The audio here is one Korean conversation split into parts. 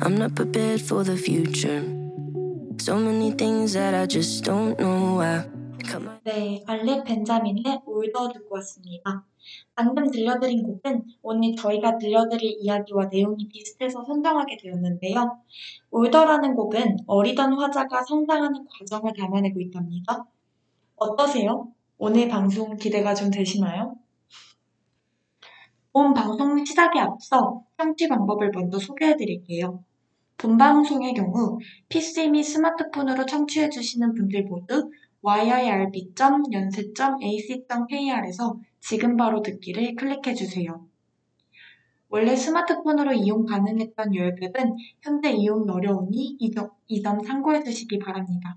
I'm not prepared for the future. So many things that I just don't know why. 네, 알렉 벤자민의 올더 듣고 왔습니다. 방금 들려드린 곡은 오늘 저희가 들려드릴 이야기와 내용이 비슷해서 선정하게 되었는데요. 올더라는 곡은 어리던 화자가 성장하는 과정을 담아내고 있답니다. 어떠세요? 오늘 방송 기대가 좀 되시나요? 본 방송 시작에 앞서 청취 방법을 먼저 소개해 드릴게요. 본 방송의 경우 PC 및 스마트폰으로 청취해 주시는 분들 모두 yirb.연세.ac.kr에서 지금 바로 듣기를 클릭해 주세요. 원래 스마트폰으로 이용 가능했던 열앱은 현재 이용 어려우니 이 점 참고해 주시기 바랍니다.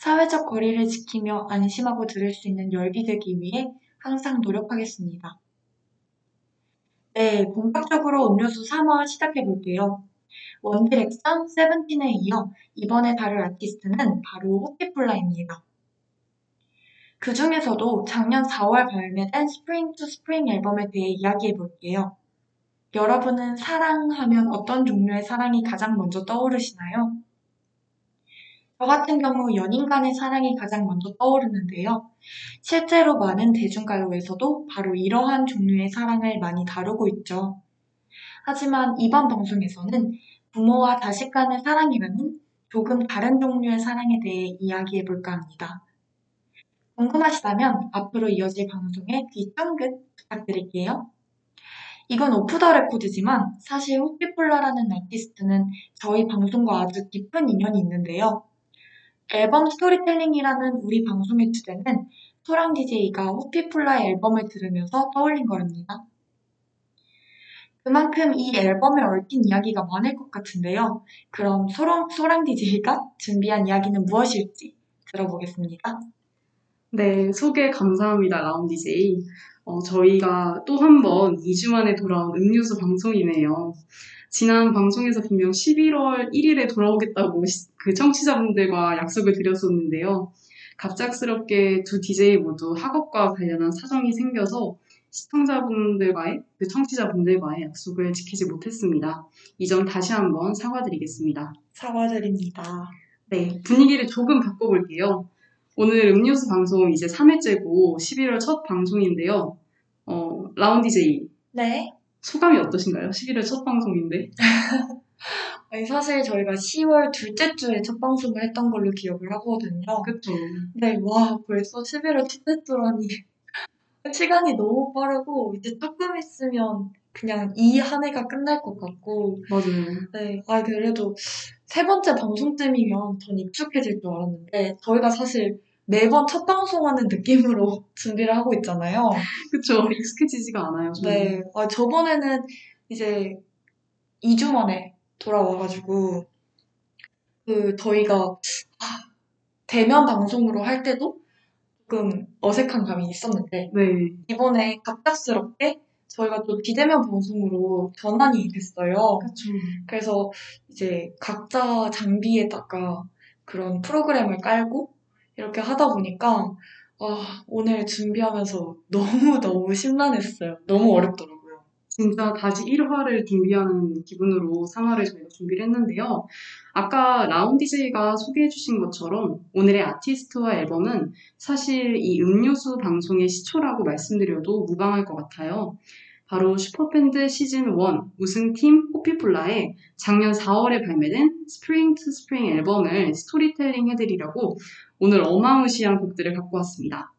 사회적 거리를 지키며 안심하고 들을 수 있는 열비 되기 위해 항상 노력하겠습니다. 네, 본격적으로 음료수 3화 시작해 볼게요. 원디렉션 세븐틴에 이어 이번에 다룰 아티스트는 바로 호피폴라입니다. 그 중에서도 작년 4월 발매된 Spring to Spring 앨범에 대해 이야기해 볼게요. 여러분은 사랑하면 어떤 종류의 사랑이 가장 먼저 떠오르시나요? 저 같은 경우 연인 간의 사랑이 가장 먼저 떠오르는데요. 실제로 많은 대중가요에서도 바로 이러한 종류의 사랑을 많이 다루고 있죠. 하지만 이번 방송에서는 부모와 자식 간의 사랑이라는 조금 다른 종류의 사랑에 대해 이야기해 볼까 합니다. 궁금하시다면 앞으로 이어질 방송에 귀 쫑긋 부탁드릴게요. 이건 오프 더 레코드지만 사실 호피폴라라는 아티스트는 저희 방송과 아주 깊은 인연이 있는데요. 앨범 스토리텔링이라는 우리 방송의 주제는 소랑 DJ가 호피폴라의 앨범을 들으면서 떠올린 거랍니다. 그만큼 이 앨범에 얽힌 이야기가 많을 것 같은데요. 그럼 소랑, 소랑 DJ가 준비한 이야기는 무엇일지 들어보겠습니다. 네, 소개 감사합니다, 라운 DJ. 어, 저희가 또 한 번 2주 만에 돌아온 음료수 방송이네요. 지난 방송에서 분명 11월 1일에 돌아오겠다고 시- 그 청취자분들과 약속을 드렸었는데요. 갑작스럽게 두 DJ 모두 학업과 관련한 사정이 생겨서 시청자분들과의, 그 청취자분들과의 약속을 지키지 못했습니다. 이 점 다시 한번 사과드리겠습니다. 사과드립니다. 네, 분위기를 조금 바꿔볼게요. 오늘 음료수 방송 이제 3회째고 11월 첫 방송인데요. 어, 라운 DJ 네. 소감이 어떠신가요? 11월 첫 방송인데. 아니, 사실 저희가 10월 둘째 주에 첫 방송을 했던 걸로 기억을 하거든요. 그쵸. 네, 와, 벌써 11월 첫째 주라니. 시간이 너무 빠르고, 이제 조금 있으면 그냥 이 한 해가 끝날 것 같고, 맞아요. 네, 아, 그래도 세 번째 방송쯤이면 전 익숙해질 줄 알았는데, 저희가 사실 매번 첫 방송하는 느낌으로 준비를 하고 있잖아요. 그쵸. 익숙해지지가 않아요. 저는. 네, 아, 저번에는 이제 2주 만에 돌아와가지고, 그, 저희가, 아, 대면 방송으로 할 때도 조금 어색한 감이 있었는데, 네. 이번에 갑작스럽게 저희가 또 비대면 방송으로 전환이 됐어요. 그쵸. 그래서 이제 각자 장비에다가 그런 프로그램을 깔고 이렇게 하다 보니까 아, 오늘 준비하면서 너무너무 심란했어요. 너무 어렵더라고요. 진짜 다시 1화를 준비하는 기분으로 3화를 저희가 준비를 했는데요. 아까 라운 DJ가 소개해주신 것처럼 오늘의 아티스트와 앨범은 사실 이 음료수 방송의 시초라고 말씀드려도 무방할 것 같아요. 바로 슈퍼밴드 시즌 1 우승팀 호피폴라의 작년 4월에 발매된 Spring to Spring 앨범을 스토리텔링 해드리려고 오늘 어마무시한 곡들을 갖고 왔습니다.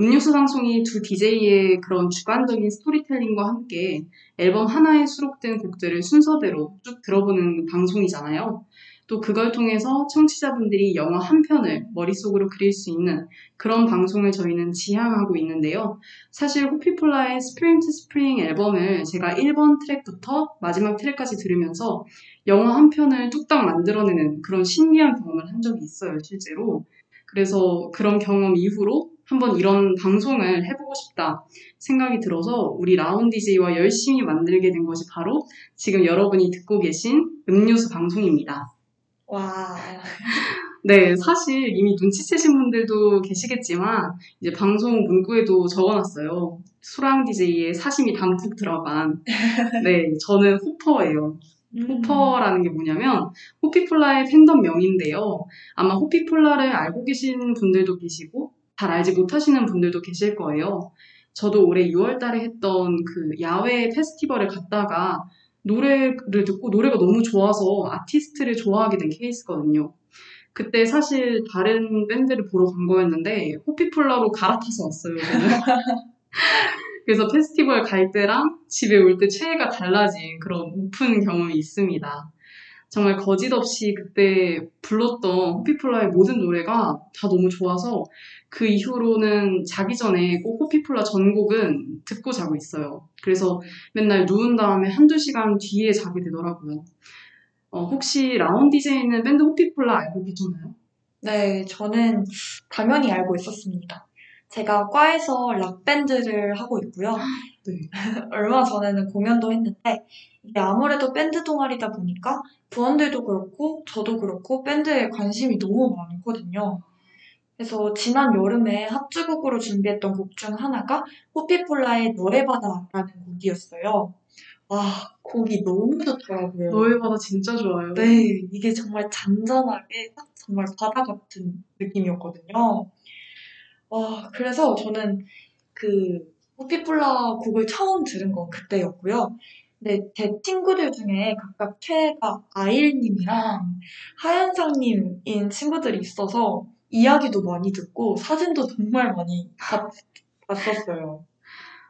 음료수 방송이 두 DJ의 그런 주관적인 스토리텔링과 함께 앨범 하나에 수록된 곡들을 순서대로 쭉 들어보는 방송이잖아요. 또 그걸 통해서 청취자분들이 영화 한 편을 머릿속으로 그릴 수 있는 그런 방송을 저희는 지향하고 있는데요. 사실 호피폴라의 Spring to Spring 앨범을 제가 1번 트랙부터 마지막 트랙까지 들으면서 영화 한 편을 뚝딱 만들어내는 그런 신기한 경험을 한 적이 있어요, 실제로. 그래서 그런 경험 이후로 한번 이런 방송을 해보고 싶다 생각이 들어서 우리 라운 DJ와 열심히 만들게 된 것이 바로 지금 여러분이 듣고 계신 음료수 방송입니다. 와, 네, 사실 이미 눈치채신 분들도 계시겠지만 이제 방송 문구에도 적어놨어요. 수랑 DJ의 사심이 담뿍 들어간. 네, 저는 호퍼예요. 음. 호퍼라는 게 뭐냐면 호피폴라의 팬덤 명인데요. 아마 호피폴라를 알고 계신 분들도 계시고 잘 알지 못하시는 분들도 계실 거예요. 저도 올해 6월 달에 했던 그 야외 페스티벌에 갔다가 노래를 듣고 노래가 너무 좋아서 아티스트를 좋아하게 된 케이스거든요. 그때 사실 다른 밴드를 보러 간 거였는데 호피폴라로 갈아타서 왔어요. 그래서 페스티벌 갈 때랑 집에 올때 최애가 달라진 그런 웃픈 경험이 있습니다. 정말 거짓 없이 그때 불렀던 호피폴라의 모든 노래가 다 너무 좋아서 그 이후로는 자기 전에 꼭 호피폴라 전곡은 듣고 자고 있어요. 그래서 맨날 누운 다음에 한두 시간 뒤에 자게 되더라고요. 어, 혹시 라운 DJ는 밴드 호피폴라 알고 계셨나요? 네, 저는 당연히 알고 있었습니다. 제가 과에서 락밴드를 하고 있고요. 네. 얼마 전에는 공연도 했는데, 이게 아무래도 밴드 동아리다 보니까 부원들도 그렇고, 저도 그렇고, 밴드에 관심이 너무 많거든요. 그래서 지난 여름에 합주곡으로 준비했던 곡 중 하나가 호피폴라의 노래바다라는 곡이었어요. 와, 곡이 너무 좋더라고요. 노예바다 진짜 좋아요. 네, 이게 정말 잔잔하게 딱 정말 바다 같은 느낌이었거든요. 와, 그래서 저는 그 호피폴라 곡을 처음 들은 건 그때였고요. 근데 제 친구들 중에 각각 최애가 아일님이랑 하현상님인 친구들이 있어서 이야기도 많이 듣고 사진도 정말 많이 봤, 봤었어요.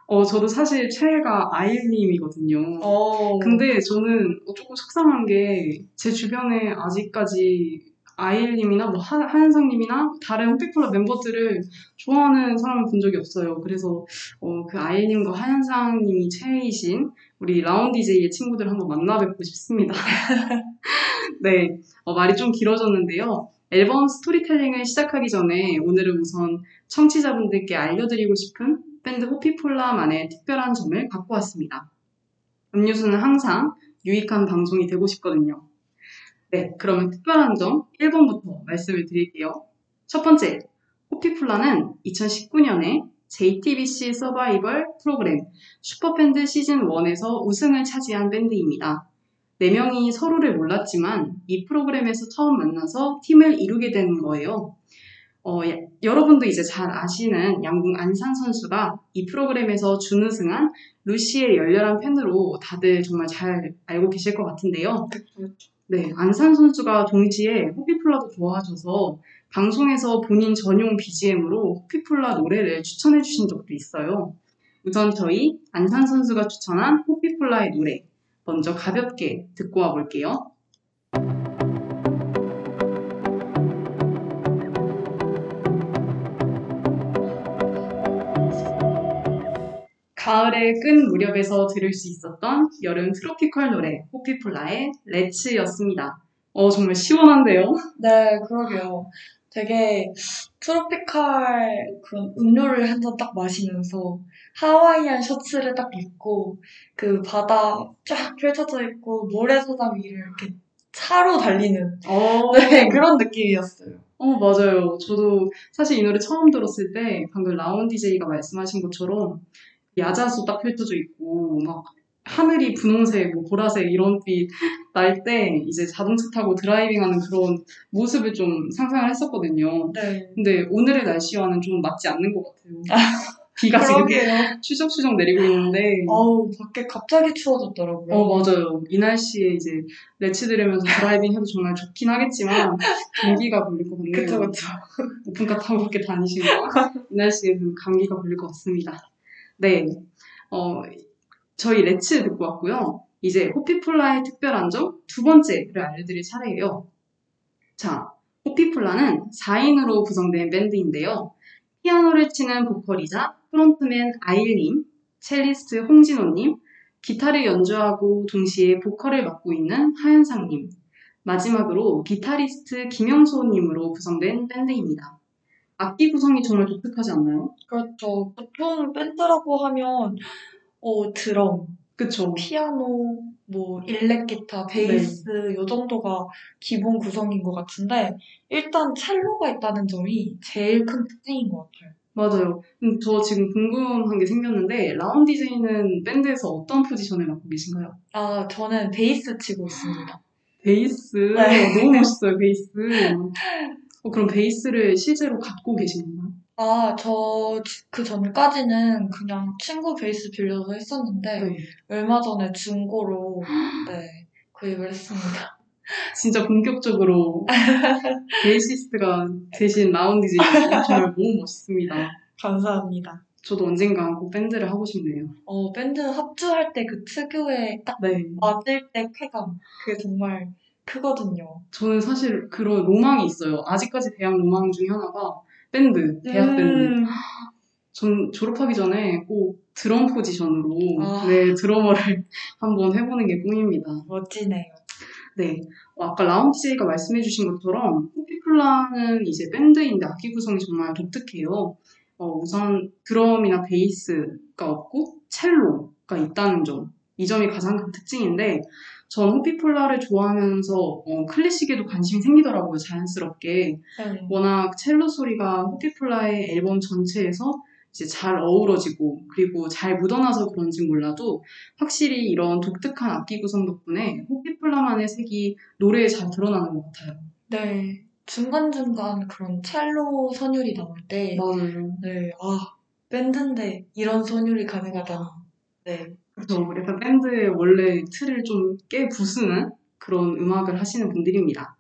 어, 저도 사실 최애가 아일님이거든요. 어, 근데 저는 조금 속상한 게 제 주변에 아직까지 아일님이나 뭐 하- 하현상님이나 다른 호피폴라 멤버들을 좋아하는 사람을 본 적이 없어요. 그래서 어, 그 아일님과 하현상님이 최애이신 우리 라운 DJ의 친구들 한번 만나 뵙고 싶습니다. 네, 어, 말이 좀 길어졌는데요. 앨범 스토리텔링을 시작하기 전에 오늘은 우선 청취자분들께 알려드리고 싶은 밴드 호피폴라만의 특별한 점을 갖고 왔습니다. 음료수는 항상 유익한 방송이 되고 싶거든요. 네, 그러면 특별한 점 1번부터 말씀을 드릴게요. 첫 번째, 호피폴라는 2019년에 JTBC 서바이벌 프로그램 슈퍼밴드 시즌 1에서 우승을 차지한 밴드입니다. 4명이 서로를 몰랐지만 이 프로그램에서 처음 만나서 팀을 이루게 된 거예요. 어, 야- 여러분도 이제 잘 아시는 양궁 안산 선수가 이 프로그램에서 준우승한 루시의 열렬한 팬으로 다들 정말 잘 알고 계실 것 같은데요. 네, 안산 선수가 동시에 호피폴라도 좋아하셔서 방송에서 본인 전용 BGM으로 호피폴라 노래를 추천해 주신 적도 있어요. 우선 저희 안산 선수가 추천한 호피폴라의 노래 먼저 가볍게 듣고 와 볼게요. 가을의 끈 무렵에서 들을 수 있었던 여름 트로피컬 노래 호피폴라의 레츠였습니다. 어 정말 시원한데요? 네, 그러게요. 되게 트로피칼 그런 음료를 한 잔 딱 마시면서 하와이안 셔츠를 딱 입고 그 바다 쫙 펼쳐져 있고 모래사장 위를 이렇게 차로 달리는 어, 네, 그런 느낌이었어요. 어, 맞아요. 저도 사실 이 노래 처음 들었을 때 방금 라온 DJ가 말씀하신 것처럼 야자수 딱 펼쳐져 있고 막 하늘이 분홍색, 뭐 보라색 이런 빛 날 때 이제 자동차 타고 드라이빙하는 그런 모습을 좀 상상을 했었거든요. 네. 근데 오늘의 날씨와는 좀 맞지 않는 것 같아요. 비가 지금. 추적추적 내리고 있는데 어우, 밖에 갑자기 추워졌더라고요. 어, 맞아요. 이 날씨에 이제 Let's 들으면서 driving 해도 정말 좋긴 하겠지만, 감기가 걸릴 것 같네요. 그쵸, 그쵸. 오픈카 타고 그렇게 다니시면, 이 날씨에 는 감기가 걸릴 것 같습니다. 네. 어, 저희 Let's 듣고 왔고요. 이제 호피폴라의 특별한 점 두 번째를 알려드릴 차례예요. 자, 호피폴라는 4인으로 구성된 밴드인데요. 피아노를 치는 보컬이자 frontman 아일님, 첼리스트 홍진호님, 기타를 연주하고 동시에 보컬을 맡고 있는 하현상님, 마지막으로 기타리스트 김영소님으로 구성된 밴드입니다. 악기 구성이 정말 독특하지 않나요? 그렇죠. 보통 밴드라고 하면 어, 드럼, 그쵸. 피아노, 뭐 일렉 기타, 베이스 요 정도가 기본 구성인 것 같은데 일단 첼로가 있다는 점이 제일 큰 특징인 것 같아요. 맞아요. 음, 저 지금 궁금한 게 생겼는데, 라운 DJ는 밴드에서 어떤 포지션을 맡고 계신가요? 아, 저는 베이스 치고 있습니다. 베이스. 네. 너무 멋있어요, 베이스. 어, 그럼 베이스를 실제로 갖고 계신 건가요? 아, 저 그 전까지는 그냥 친구 베이스 빌려서 했었는데 네. 얼마 전에 중고로 네, 구입을 했습니다. 진짜 본격적으로 베이시스트가 되신 라운 DJ 정말 너무 멋있습니다. 감사합니다. 저도 언젠가 꼭 밴드를 하고 싶네요. 어, 밴드 합주할 때 그 특유의 딱 네. 맞을 때 쾌감 그게 정말 크거든요. 저는 사실 그런 로망이 있어요. 아직까지 대학 로망 중에 하나가 밴드, 대학 밴드. 음, 전 졸업하기 전에 꼭 드럼 포지션으로 아. 네 드러머를 한번 해보는 게 꿈입니다. 멋지네요. 네, 어, 아까 라운지가 말씀해주신 것처럼 호피폴라는 이제 밴드인데 악기 구성이 정말 독특해요. 어, 우선 드럼이나 베이스가 없고 첼로가 있다는 점, 이 점이 가장 큰 특징인데 전 호피폴라를 좋아하면서 어, 클래식에도 관심이 생기더라고요, 자연스럽게. 네. 워낙 첼로 소리가 호피폴라의 앨범 전체에서 이제 잘 어우러지고 그리고 잘 묻어나서 그런지 몰라도 확실히 이런 독특한 악기 구성 덕분에 호피폴라만의 색이 노래에 잘 드러나는 것 같아요. 네. 중간중간 그런 첼로 선율이 나올 때, 맞아요. 네, 아, 밴드인데 이런 선율이 가능하다니. 네. 그렇죠. 약간 밴드의 원래 틀을 좀 깨 부수는 그런 음악을 하시는 분들입니다.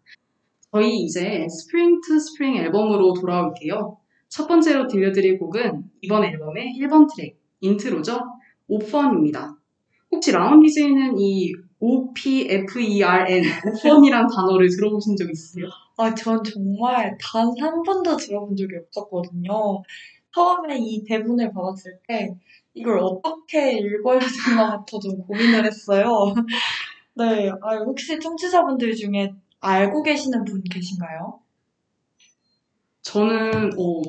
저희 이제 Spring to Spring 앨범으로 돌아올게요. 첫 번째로 들려드릴 곡은 이번 앨범의 1번 트랙, intro죠. OPFERN입니다. 혹시 라운 DJ는 이 OPFERN, OPFERN이란 단어를 들어보신 적 있으세요? 아, 전 정말 단 한 번도 들어본 적이 없었거든요. 처음에 이 대본을 받았을 때 이걸 어떻게 읽어야 되나부터 좀 고민을 했어요. 네, 아, 혹시 청취자분들 중에 알고 계시는 분 계신가요? 저는 어,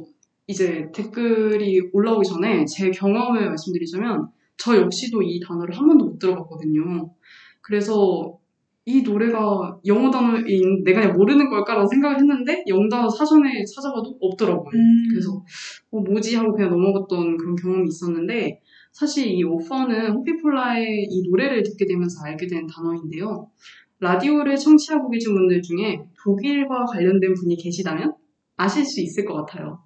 이제 댓글이 올라오기 전에 제 경험을 말씀드리자면 저 역시도 이 단어를 한 번도 못 들어봤거든요. 그래서 이 노래가 영어 단어인 내가 그냥 모르는 걸까라고 생각을 했는데 영어 단어 사전에 찾아봐도 없더라고요. 그래서 어, 뭐지 하고 그냥 넘어갔던 그런 경험이 있었는데 사실 이 오퍼는 호피폴라의 이 노래를 듣게 되면서 알게 된 단어인데요. 라디오를 청취하고 계신 분들 중에 독일과 관련된 분이 계시다면 아실 수 있을 것 같아요.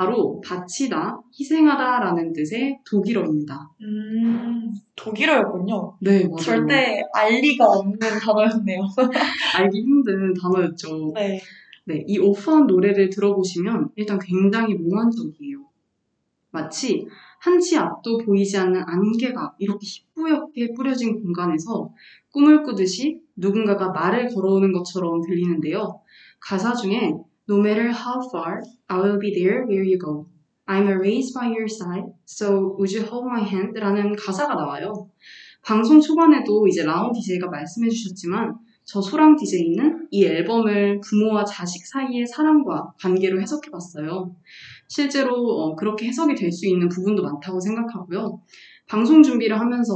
바로 바치다, 희생하다라는 뜻의 독일어입니다. 음, 독일어였군요. 네, 맞아요. 절대 알 리가 없는 단어였네요. 알기 힘든 단어였죠. 네. 네, 이 오프한 노래를 들어보시면 일단 굉장히 몽환적이에요. 마치 한치 앞도 보이지 않는 안개가 이렇게 희뿌옇게 뿌려진 공간에서 꿈을 꾸듯이 누군가가 말을 걸어오는 것처럼 들리는데요. 가사 중에 No matter how far, I will be there where you go. I'm always by your side, so would you hold my hand? 라는 가사가 나와요. 방송 초반에도 이제 라운 DJ가 말씀해 주셨지만 저 소랑 DJ는 이 앨범을 부모와 자식 사이의 사랑과 관계로 해석해 봤어요. 실제로 어, 그렇게 해석이 될 수 있는 부분도 많다고 생각하고요. 방송 준비를 하면서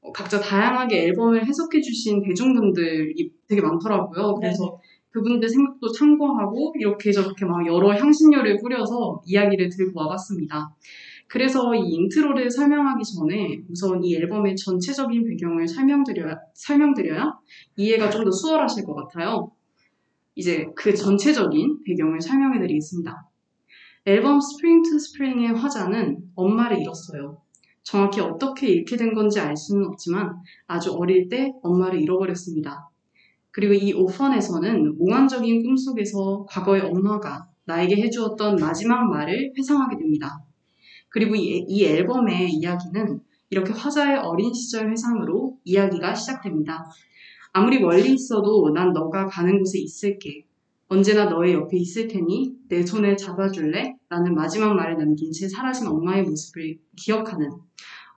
어, 각자 다양하게 앨범을 해석해 주신 대중분들이 되게 많더라고요. 그래서 그분들 생각도 참고하고 이렇게 저렇게 막 여러 향신료를 뿌려서 이야기를 들고 와봤습니다. 그래서 이 인트로를 설명하기 전에 우선 이 앨범의 전체적인 배경을 설명드려야, 설명드려야 이해가 좀 더 수월하실 것 같아요. 이제 그 전체적인 배경을 설명해 드리겠습니다. 앨범 Spring to Spring의 화자는 엄마를 잃었어요. 정확히 어떻게 잃게 된 건지 알 수는 없지만 아주 어릴 때 엄마를 잃어버렸습니다. 그리고 이 OPFERN에서는 몽환적인 꿈속에서 과거의 엄마가 나에게 해주었던 마지막 말을 회상하게 됩니다. 그리고 이, 이 앨범의 이야기는 이렇게 화자의 어린 시절 회상으로 이야기가 시작됩니다. 아무리 멀리 있어도 난 너가 가는 곳에 있을게. 언제나 너의 옆에 있을 테니 내 손을 잡아줄래? 라는 마지막 말을 남긴 채 사라진 엄마의 모습을 기억하는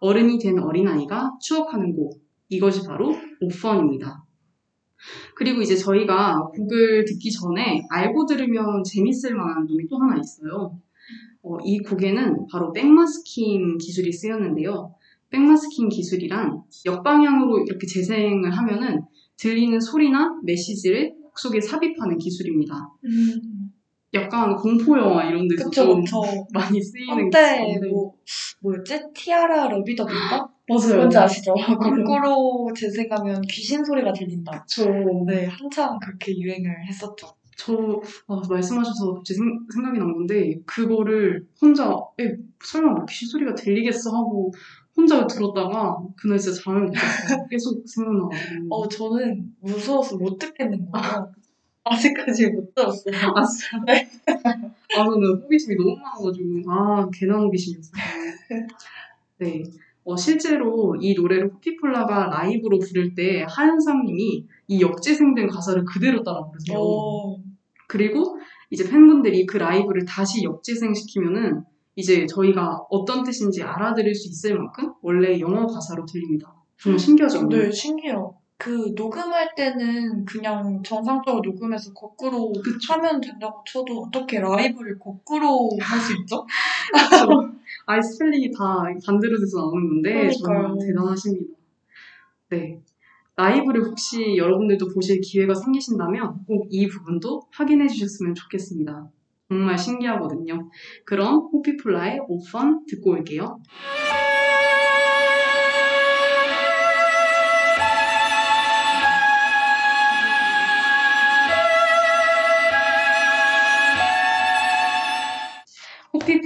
어른이 된 어린아이가 추억하는 곡. 이것이 바로 오펀입니다. 그리고 이제 저희가 곡을 듣기 전에 알고 들으면 재밌을 만한 놈이 또 하나 있어요. 어, 이 곡에는 바로 백마스킹 기술이 쓰였는데요. 백마스킹 기술이란 역방향으로 이렇게 재생을 하면은 들리는 소리나 메시지를 곡 속에 삽입하는 기술입니다. 음, 약간 공포 영화 이런 데서 그쵸, 좀 그쵸. 많이 쓰이는 한때 뭐 뭐였지? 티아라 러비더비인가? 맞아요. 뭔지 아시죠? 거꾸로 재생하면 귀신 소리가 들린다. 저, 네, 한참 그렇게 유행을 했었죠. 저 아, 말씀하셔서 갑자기 생, 생각이 난 건데 그거를 혼자 에, 설마 뭐 귀신 소리가 들리겠어 하고 혼자 들었다가 그날 진짜 잠을 못 잤어요. 계속 생각나가지고. 어, 저는 무서워서 못 듣겠는 거예요. 아직까지 못 들었어요. 아, 진짜? 아, 저는 호기심이 너무 많아가지고, 아, 개나 호기심이었어요. 네. 어, 실제로 이 노래를 호피폴라가 라이브로 부를 때 하은상님이 이 역재생된 가사를 그대로 따라 부르세요. 어, 그리고 이제 팬분들이 그 라이브를 다시 역재생시키면은 이제 저희가 어떤 뜻인지 알아들을 수 있을 만큼 원래 영어 가사로 들립니다. 정말 신기하죠? 네, 신기해요. 그 녹음할 때는 그냥 정상적으로 녹음해서 거꾸로 그쵸. 하면 된다고 쳐도 어떻게 라이브를 거꾸로 할 수 있죠? 아이 스펠링이 다 반대로 돼서 나오는 건데 정말. 대단하십니다. 네. 라이브를 혹시 여러분들도 보실 기회가 생기신다면 꼭 이 부분도 확인해 주셨으면 좋겠습니다. 정말 신기하거든요. 그럼 호피폴라의 오펀 듣고 올게요.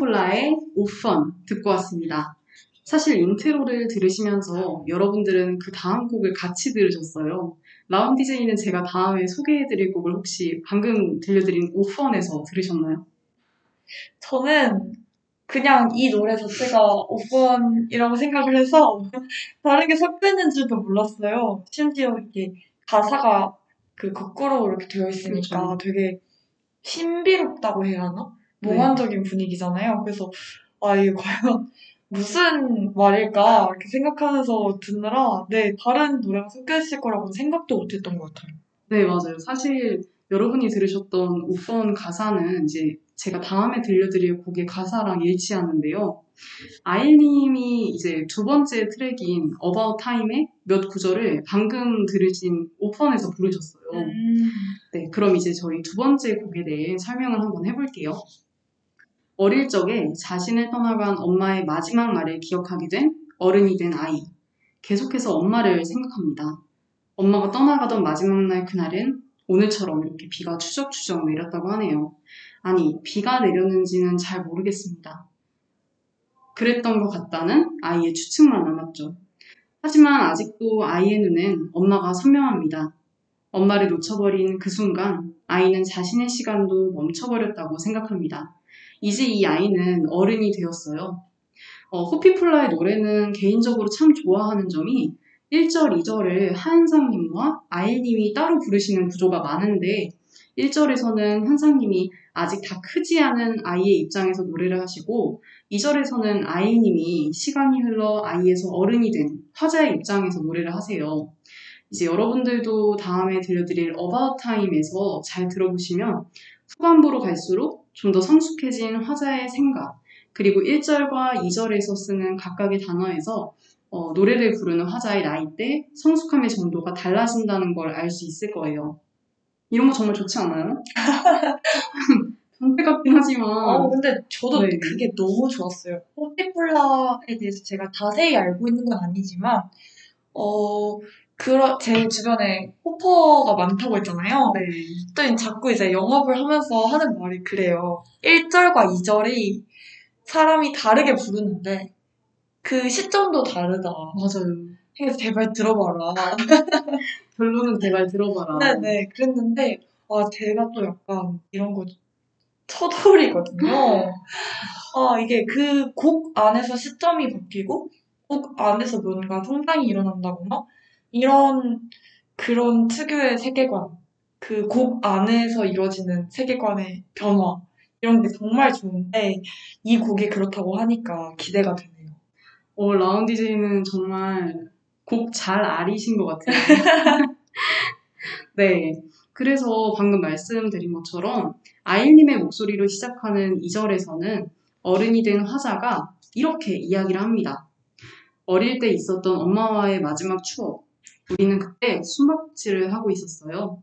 폴라의 오펀 듣고 왔습니다. 사실 인트로를 들으시면서 여러분들은 그 다음 곡을 같이 들으셨어요. 라운 DJ는 제가 다음에 소개해드릴 곡을 혹시 방금 들려드린 오펀에서 들으셨나요? 저는 그냥 이 노래 자체가 5번이라고 생각을 해서 다른 게 섞여 있는 줄도 몰랐어요. 심지어 이게 가사가 그 거꾸로 이렇게 되어 있으니까 그렇죠. 되게 신비롭다고 해야 하나? 네. 몽환적인 분위기잖아요. 그래서 아 이게 과연 무슨 말일까 이렇게 생각하면서 듣느라 네 다른 노래가 섞여 있을 거라고는 생각도 못했던 것 같아요. 네, 맞아요. 사실 여러분이 들으셨던 오펀 가사는 이제 제가 다음에 들려드릴 곡의 가사랑 일치하는데요. 아일님이 이제 두 번째 트랙인 About Time의 몇 구절을 방금 들으신 오펀에서 부르셨어요. 음. 네, 그럼 이제 저희 두 번째 곡에 대해 설명을 한번 해볼게요. 어릴 적에 자신을 떠나간 엄마의 마지막 말을 기억하게 된 어른이 된 아이. 계속해서 엄마를 생각합니다. 엄마가 떠나가던 마지막 날 그날은 오늘처럼 이렇게 비가 추적추적 내렸다고 하네요. 아니, 비가 내렸는지는 잘 모르겠습니다. 그랬던 것 같다는 아이의 추측만 남았죠. 하지만 아직도 아이의 눈엔 엄마가 선명합니다. 엄마를 놓쳐버린 그 순간 아이는 자신의 시간도 멈춰버렸다고 생각합니다. 이제 이 아이는 어른이 되었어요. 어, 호피폴라의 노래는 개인적으로 참 좋아하는 점이 1절, 2절을 하은상님과 아일님이 따로 부르시는 구조가 많은데 1절에서는 현상님이 아직 다 크지 않은 아이의 입장에서 노래를 하시고 2절에서는 아이님이 시간이 흘러 아이에서 어른이 된 화자의 입장에서 노래를 하세요. 이제 여러분들도 다음에 들려드릴 About Time에서 잘 들어보시면 후반부로 갈수록 좀 더 성숙해진 화자의 생각, 그리고 1절과 2절에서 쓰는 각각의 단어에서 어, 노래를 부르는 화자의 나이대, 성숙함의 정도가 달라진다는 걸 알 수 있을 거예요. 이런 거 정말 좋지 않아요? 변태 같긴 하지만 어, 근데 저도 네. 그게 너무 좋았어요. 호피폴라에 대해서 제가 자세히 알고 있는 건 아니지만, 어, 그러, 제 주변에 호퍼가 많다고 했잖아요. 네. 또 자꾸 이제 영업을 하면서 하는 말이 그래요. 1절과 2절이 사람이 다르게 부르는데, 그 시점도 다르다. 맞아요. 그래서 제발 들어봐라. 결론은 제발 들어봐라. 네네, 그랬는데, 아, 제가 또 약간 이런 거 터돌이거든요. 아, 이게 그 곡 안에서 시점이 바뀌고, 곡 안에서 뭔가 성장이 일어난다거나, 이런, 그런 특유의 세계관, 그 곡 안에서 이루어지는 세계관의 변화 이런 게 정말 좋은데 이 곡이 그렇다고 하니까 기대가 되네요. 어, 라운 DJ는 정말 곡 잘 아리신 것 같아요. 네. 그래서 방금 말씀드린 것처럼 아일님의 목소리로 시작하는 2절에서는 어른이 된 화자가 이렇게 이야기를 합니다. 어릴 때 있었던 엄마와의 마지막 추억. 우리는 그때 숨바꼭질을 하고 있었어요.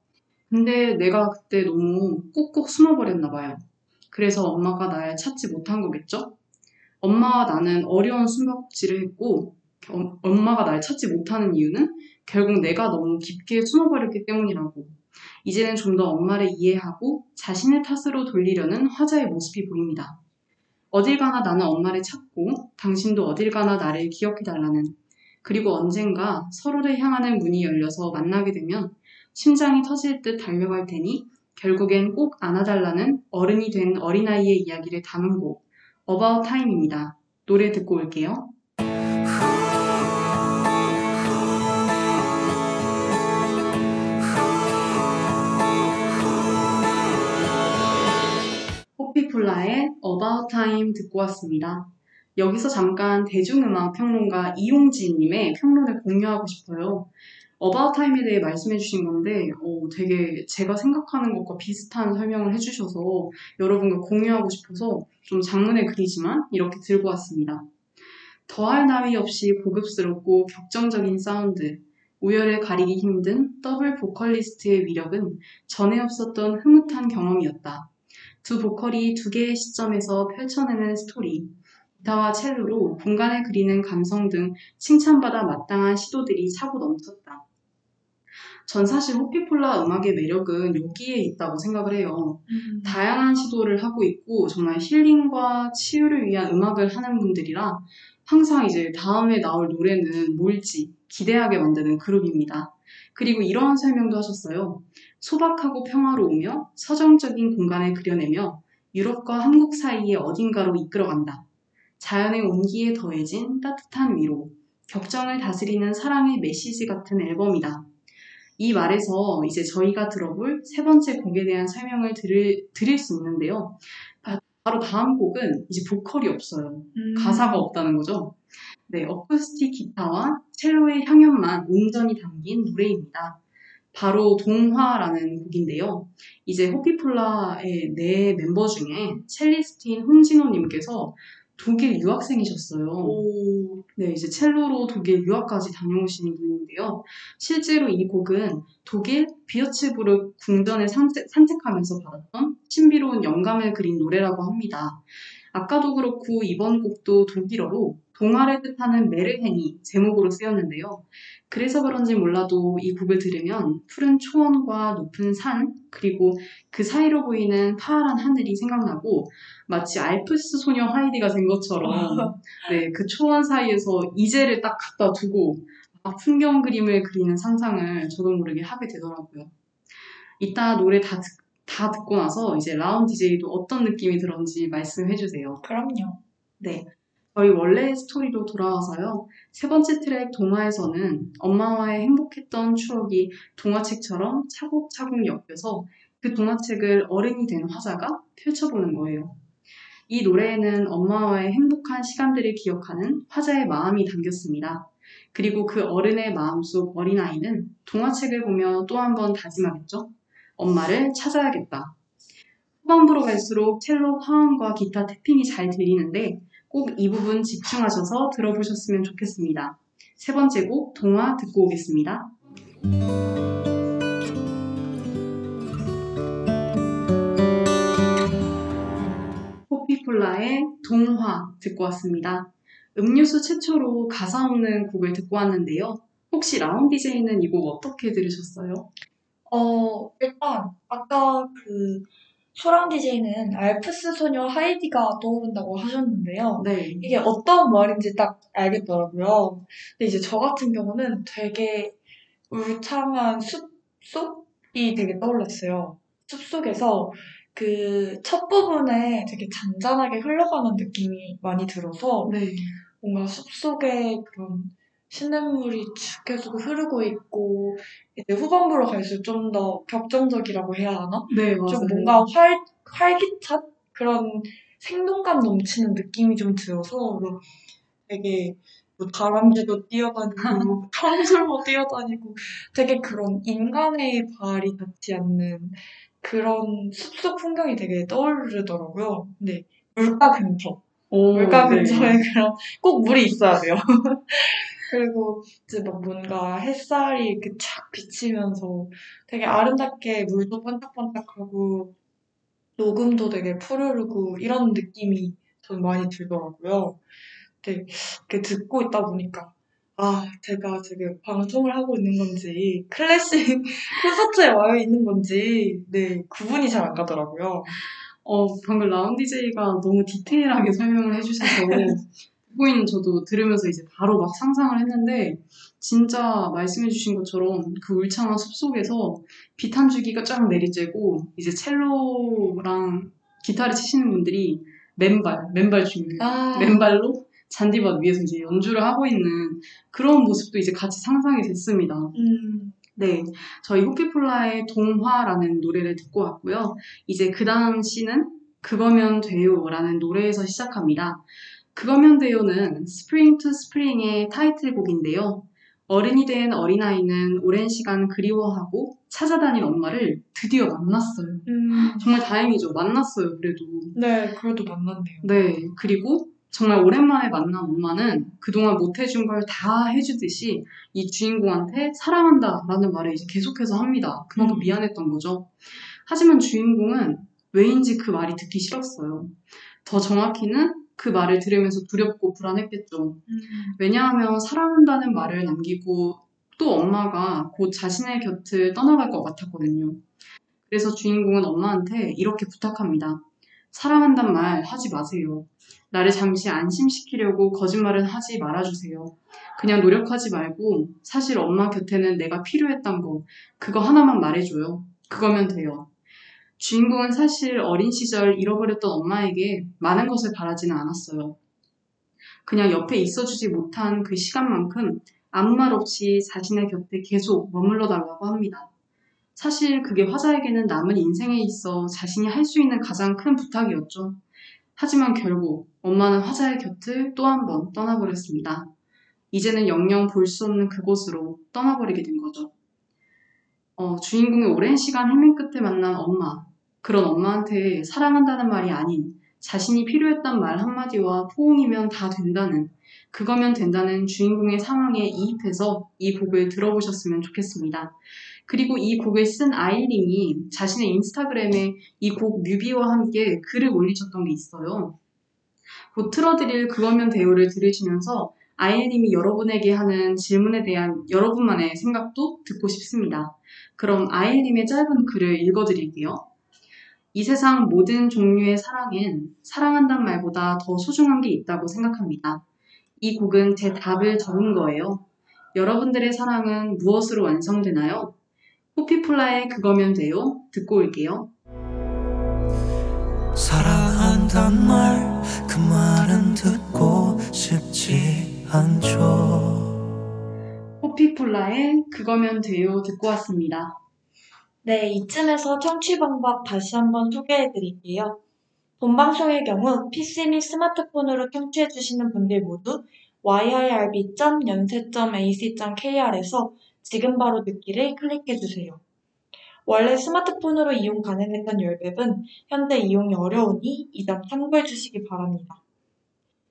근데 내가 그때 너무 꾹꾹 숨어버렸나 봐요. 그래서 엄마가 날 찾지 못한 거겠죠? 엄마와 나는 어려운 숨바꼭질을 했고 엄- 엄마가 날 찾지 못하는 이유는 결국 내가 너무 깊게 숨어버렸기 때문이라고. 이제는 좀 더 엄마를 이해하고 자신의 탓으로 돌리려는 화자의 모습이 보입니다. 어딜 가나 나는 엄마를 찾고 당신도 어딜 가나 나를 기억해달라는 그리고 언젠가 서로를 향하는 문이 열려서 만나게 되면 심장이 터질 듯 달려갈 테니 결국엔 꼭 안아달라는 어른이 된 어린아이의 이야기를 담은 곡 About Time입니다. 노래 듣고 올게요. 호피폴라의 About Time 듣고 왔습니다. 여기서 잠깐 대중음악 평론가 이용진님의 평론을 공유하고 싶어요. About Time에 대해 말씀해 주신 건데, 어, 되게 제가 생각하는 것과 비슷한 설명을 해주셔서 여러분과 공유하고 싶어서 좀 장문의 글이지만 이렇게 들고 왔습니다. 더할 나위 없이 고급스럽고 격정적인 사운드, 우열을 가리기 힘든 더블 보컬리스트의 위력은 전에 없었던 흐뭇한 경험이었다. 두 보컬이 두 개의 시점에서 펼쳐내는 스토리, 기타와 첼로로 공간을 그리는 감성 등 칭찬받아 마땅한 시도들이 차고 넘쳤다. 전 사실 호피폴라 음악의 매력은 여기에 있다고 생각을 해요. 다양한 시도를 하고 있고 정말 힐링과 치유를 위한 음악을 하는 분들이라 항상 이제 다음에 나올 노래는 뭘지 기대하게 만드는 그룹입니다. 그리고 이러한 설명도 하셨어요. 소박하고 평화로우며 서정적인 공간을 그려내며 유럽과 한국 사이의 어딘가로 이끌어간다. 자연의 온기에 더해진 따뜻한 위로, 격정을 다스리는 사랑의 메시지 같은 앨범이다. 이 말에서 이제 저희가 들어볼 세 번째 곡에 대한 설명을 드릴, 드릴 수 있는데요. 바- 바로 다음 곡은 이제 보컬이 없어요. 음. 가사가 없다는 거죠. 네, 어쿠스틱 기타와 첼로의 향연만 온전히 담긴 노래입니다. 바로 동화라는 곡인데요. 이제 호피폴라의 네 멤버 중에 첼리스트인 홍진호님께서 독일 유학생이셨어요. 오. 네, 이제 첼로로 독일 유학까지 다녀오신 분인데요. 실제로 이 곡은 독일 비어츠부르 궁전을 산책, 산책하면서 받았던 신비로운 영감을 그린 노래라고 합니다. 아까도 그렇고 이번 곡도 독일어로 동화를 뜻하는 메르헨이 제목으로 쓰였는데요. 그래서 그런지 몰라도 이 곡을 들으면 푸른 초원과 높은 산, 그리고 그 사이로 보이는 파란 하늘이 생각나고 마치 알프스 소녀 하이디가 된 것처럼 네, 그 초원 사이에서 이젤을 딱 갖다 두고 막 풍경 그림을 그리는 상상을 저도 모르게 하게 되더라고요. 이따 노래 다, 듣, 다 듣고 나서 이제 라운 DJ도 어떤 느낌이 들었는지 말씀해 주세요. 그럼요. 네. 저희 원래의 스토리로 돌아와서요. 세 번째 트랙 동화에서는 엄마와의 행복했던 추억이 동화책처럼 차곡차곡 엮여서 그 동화책을 어른이 된 화자가 펼쳐보는 거예요. 이 노래에는 엄마와의 행복한 시간들을 기억하는 화자의 마음이 담겼습니다. 그리고 그 어른의 마음속 어린아이는 동화책을 보며 또 한 번 다짐하겠죠? 엄마를 찾아야겠다. 후반부로 갈수록 첼로 화음과 기타 태핑이 잘 들리는데 꼭 이 부분 집중하셔서 들어보셨으면 좋겠습니다. 세 번째 곡 동화 듣고 오겠습니다. 호피폴라의 동화 듣고 왔습니다. 음료수 최초로 가사 없는 곡을 듣고 왔는데요. 혹시 라운 DJ는 이 곡 어떻게 들으셨어요? 어, 일단, 아까 그, 소랑 DJ는 알프스 소녀 하이디가 떠오른다고 하셨는데요. 네. 이게 어떤 말인지 딱 알겠더라고요. 근데 이제 저 같은 경우는 되게 울창한 숲속이 되게 떠올랐어요. 숲속에서 그 첫 부분에 되게 잔잔하게 흘러가는 느낌이 많이 들어서 네. 뭔가 숲속의 그런 시냇물이 쭉 계속 흐르고 있고 이제 후반부로 갈수록 좀 더 격정적이라고 해야 하나? 네, 맞아요. 좀 뭔가 활, 활기찬 그런 생동감 넘치는 느낌이 좀 들어서 뭐 되게 뭐 다람쥐도 뛰어다니고 청설모 뛰어다니고 되게 그런 인간의 발이 닿지 않는 그런 숲속 풍경이 되게 떠오르더라고요. 근데 물가 근처, 오, 물가 네. 근처에 그런 꼭 물이 있어야 돼요. 그리고 이제 막 뭔가 햇살이 이렇게 쫙 비치면서 되게 아름답게 물도 반짝반짝하고 녹음도 되게 푸르르고 이런 느낌이 전 많이 들더라고요. 근데 이렇게 듣고 있다 보니까 아 제가 지금 방송을 하고 있는 건지 클래식 콘서트에 와 있는 건지 네 구분이 잘 안 가더라고요. 어, 방금 라운 DJ가 너무 디테일하게 설명을 해주셔서 듣고 있는 저도 들으면서 이제 바로 막 상상을 했는데 진짜 말씀해주신 것처럼 그 울창한 숲 속에서 빛한 줄기가 쫙 내리쬐고 이제 첼로랑 기타를 치시는 분들이 맨발, 맨발 중요해요. 아 맨발로 잔디밭 위에서 이제 연주를 하고 있는 그런 모습도 이제 같이 상상이 됐습니다. 음, 네, 저희 호피폴라의 동화라는 노래를 듣고 왔고요. 이제 그 다음 신은 그거면 돼요라는 노래에서 시작합니다. 그거면 돼요는 Spring to Spring의 타이틀곡인데요. 어른이 된 어린아이는 오랜 시간 그리워하고 찾아다닌 엄마를 드디어 만났어요. 음, 정말 다행이죠. 만났어요, 그래도. 네 그래도 만났네요. 네, 그리고 정말 오랜만에 만난 엄마는 그동안 못해준 걸 다 해주듯이 이 주인공한테 사랑한다 라는 말을 이제 계속해서 합니다. 그만큼 음. 미안했던 거죠. 하지만 주인공은 왜인지 그 말이 듣기 싫었어요. 더 정확히는 그 말을 들으면서 두렵고 불안했겠죠. 음, 왜냐하면 사랑한다는 말을 남기고 또 엄마가 곧 자신의 곁을 떠나갈 것 같았거든요. 그래서 주인공은 엄마한테 이렇게 부탁합니다. 사랑한단 말 하지 마세요. 나를 잠시 안심시키려고 거짓말은 하지 말아주세요. 그냥 노력하지 말고 사실 엄마 곁에는 내가 필요했던 거 그거 하나만 말해줘요. 그거면 돼요. 주인공은 사실 어린 시절 잃어버렸던 엄마에게 많은 것을 바라지는 않았어요. 그냥 옆에 있어주지 못한 그 시간만큼 아무 말 없이 자신의 곁에 계속 머물러 달라고 합니다. 사실 그게 화자에게는 남은 인생에 있어 자신이 할 수 있는 가장 큰 부탁이었죠. 하지만 결국 엄마는 화자의 곁을 또 한 번 떠나버렸습니다. 이제는 영영 볼 수 없는 그곳으로 떠나버리게 된 거죠. 어, 주인공이 오랜 시간 헤맨 끝에 만난 엄마. 그런 엄마한테 사랑한다는 말이 아닌 자신이 필요했던 말 한마디와 포옹이면 다 된다는, 그거면 된다는 주인공의 상황에 이입해서 이 곡을 들어보셨으면 좋겠습니다. 그리고 이 곡을 쓴 아이님이 자신의 인스타그램에 이 곡 뮤비와 함께 글을 올리셨던 게 있어요. 곧 틀어드릴 그거면 돼요를 들으시면서 아이님이 여러분에게 하는 질문에 대한 여러분만의 생각도 듣고 싶습니다. 그럼 아이님의 짧은 글을 읽어드릴게요. 이 세상 모든 종류의 사랑엔 사랑한단 말보다 더 소중한 게 있다고 생각합니다. 이 곡은 제 답을 적은 거예요. 여러분들의 사랑은 무엇으로 완성되나요? 호피폴라의 그거면 돼요. 듣고 올게요. 사랑한단 말 그 말은 듣고 싶지 않죠 호피폴라의 그거면 돼요. 듣고 왔습니다. 네, 이쯤에서 청취 방법 다시 한번 소개해 드릴게요. 본 방송의 경우 PC 및 스마트폰으로 청취해 주시는 분들 모두 yirb.연세.ac.kr에서 지금 바로 듣기를 클릭해 주세요. 원래 스마트폰으로 이용 가능했던 열앱은 현재 이용이 어려우니 이 점 참고해 주시기 바랍니다.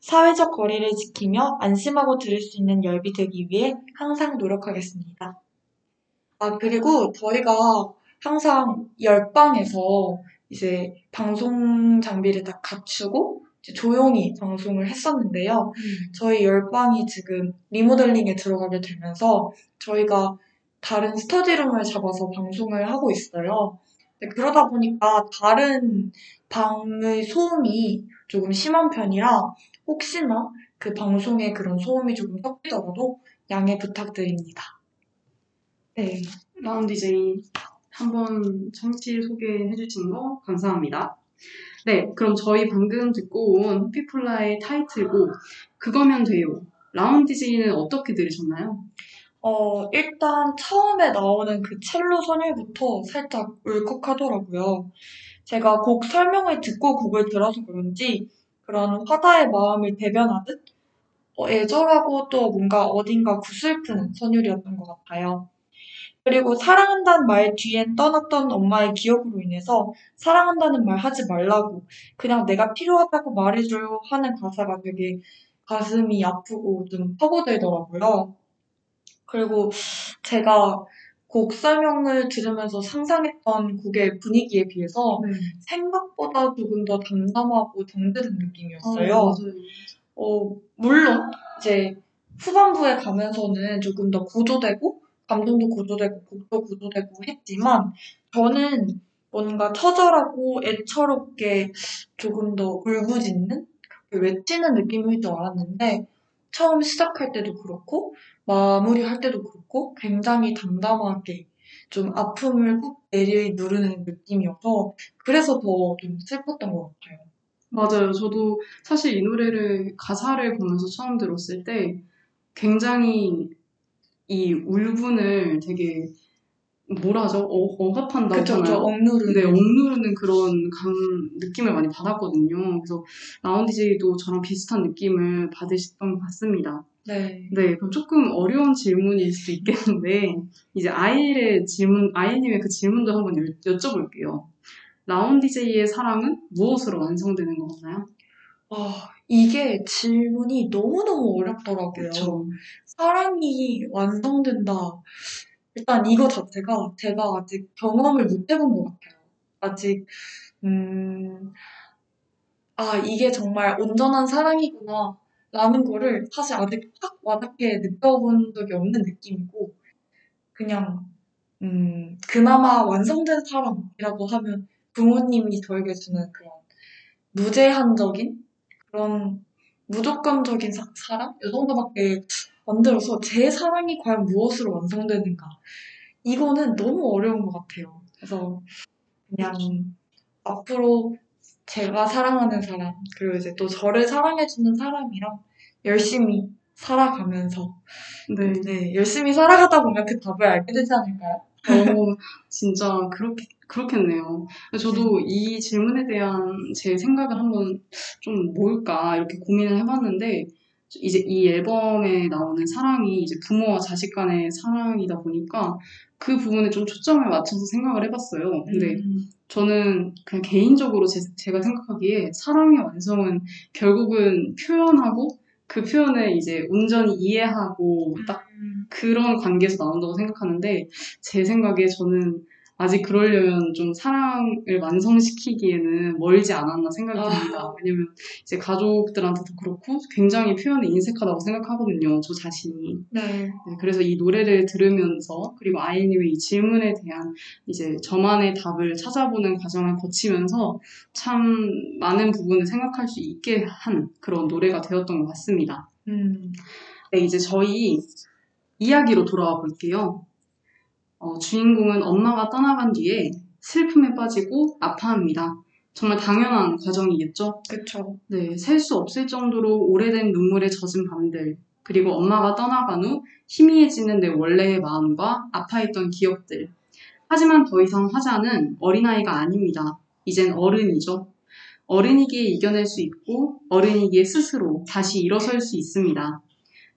사회적 거리를 지키며 안심하고 들을 수 있는 열비 되기 위해 항상 노력하겠습니다. 아, 그리고 저희가 항상 열방에서 이제 방송 장비를 다 갖추고 조용히 방송을 했었는데요. 저희 열방이 지금 리모델링에 들어가게 되면서 저희가 다른 스터디룸을 잡아서 방송을 하고 있어요. 그러다 보니까 다른 방의 소음이 조금 심한 편이라 혹시나 그 방송에 그런 소음이 조금 섞이더라도 양해 부탁드립니다. 네. 라운 DJ 한번 청취 소개해 주신 거 감사합니다. 네, 그럼 저희 방금 듣고 온 호피폴라의 타이틀곡 그거면 돼요. 라운 DJ는 어떻게 들으셨나요? 어, 일단 처음에 나오는 그 첼로 선율부터 살짝 울컥하더라고요. 제가 곡 설명을 듣고 곡을 들어서 그런지 그런 화다의 마음을 대변하듯 어, 애절하고 또 뭔가 어딘가 구슬픈 선율이었던 것 같아요. 그리고 사랑한다는 말 뒤엔 떠났던 엄마의 기억으로 인해서 사랑한다는 말 하지 말라고 그냥 내가 필요하다고 말해줘요 하는 가사가 되게 가슴이 아프고 좀 파고들더라고요. 그리고 제가 곡 설명을 들으면서 상상했던 곡의 분위기에 비해서 네. 생각보다 조금 더 담담하고 정드는 느낌이었어요. 맞아요. 어, 물론 이제 후반부에 가면서는 조금 더 고조되고 감동도 고조되고 곡도 고조되고 했지만 저는 뭔가 처절하고 애처롭게 조금 더 울부짖는 외치는 느낌일 줄 알았는데 처음 시작할 때도 그렇고 마무리할 때도 그렇고 굉장히 담담하게 좀 아픔을 꾹 내리 누르는 느낌이어서 그래서 더 좀 슬펐던 것 같아요. 맞아요. 저도 사실 이 노래를 가사를 보면서 처음 들었을 때 굉장히 이 울분을 되게 뭐라죠? 어, 억압한다고 그쵸, 그쵸. 하나요? 억누르는. 네, 억누르는 그런 감, 느낌을 많이 받았거든요. 그래서 라운 DJ도 저랑 비슷한 느낌을 받으셨던 것 같습니다. 네. 네, 그럼 조금 어려운 질문일 수도 있겠는데 이제 아이의 질문, 아이님의 그 질문도 한번 여, 여쭤볼게요. 라운 DJ의 사랑은 무엇으로 완성되는 것 같나요? 아, 이게 질문이 너무너무 어렵더라고요. 그렇죠. 사랑이 완성된다. 일단 이거 자체가 제가 아직 경험을 못 해본 것 같아요. 아직, 음, 아, 이게 정말 온전한 사랑이구나. 라는 거를 사실 아직 확 와닿게 느껴본 적이 없는 느낌이고, 그냥, 음, 그나마 완성된 사랑이라고 하면 부모님이 저에게 주는 그런 무제한적인 그런 무조건적인 사, 사랑? 이 정도밖에 안 들어서 제 사랑이 과연 무엇으로 완성되는가. 이거는 너무 어려운 것 같아요. 그래서 그냥 앞으로 제가 사랑하는 사람, 그리고 이제 또 저를 사랑해주는 사람이랑 열심히 살아가면서, 네. 네, 열심히 살아가다 보면 그 답을 알게 되지 않을까요? 어, 진짜 그렇게 그렇겠네요. 저도 이 질문에 대한 제 생각을 한번 좀 뭘까 이렇게 고민을 해봤는데 이제 이 앨범에 나오는 사랑이 이제 부모와 자식 간의 사랑이다 보니까 그 부분에 좀 초점을 맞춰서 생각을 해봤어요. 근데 음, 저는 그냥 개인적으로 제, 제가 생각하기에 사랑의 완성은 결국은 표현하고 그 표현을 이제 온전히 이해하고 딱 음, 그런 관계에서 나온다고 생각하는데 제 생각에 저는 아직 그러려면 좀 사랑을 완성시키기에는 멀지 않았나 생각이 아. 듭니다. 왜냐면 이제 가족들한테도 그렇고 굉장히 표현이 인색하다고 생각하거든요. 저 자신이. 네. 네, 그래서 이 노래를 들으면서 그리고 아이님의 이 질문에 대한 이제 저만의 답을 찾아보는 과정을 거치면서 참 많은 부분을 생각할 수 있게 한 그런 노래가 되었던 것 같습니다. 음, 네, 이제 저희 이야기로 돌아와 볼게요. 어, 주인공은 엄마가 떠나간 뒤에 슬픔에 빠지고 아파합니다. 정말 당연한 과정이겠죠? 그쵸. 네, 셀 수 없을 정도로 오래된 눈물에 젖은 밤들, 그리고 엄마가 떠나간 후 희미해지는 내 원래의 마음과 아파했던 기억들. 하지만 더 이상 화자는 어린아이가 아닙니다. 이젠 어른이죠. 어른이기에 이겨낼 수 있고 어른이기에 스스로 다시 일어설 수 있습니다.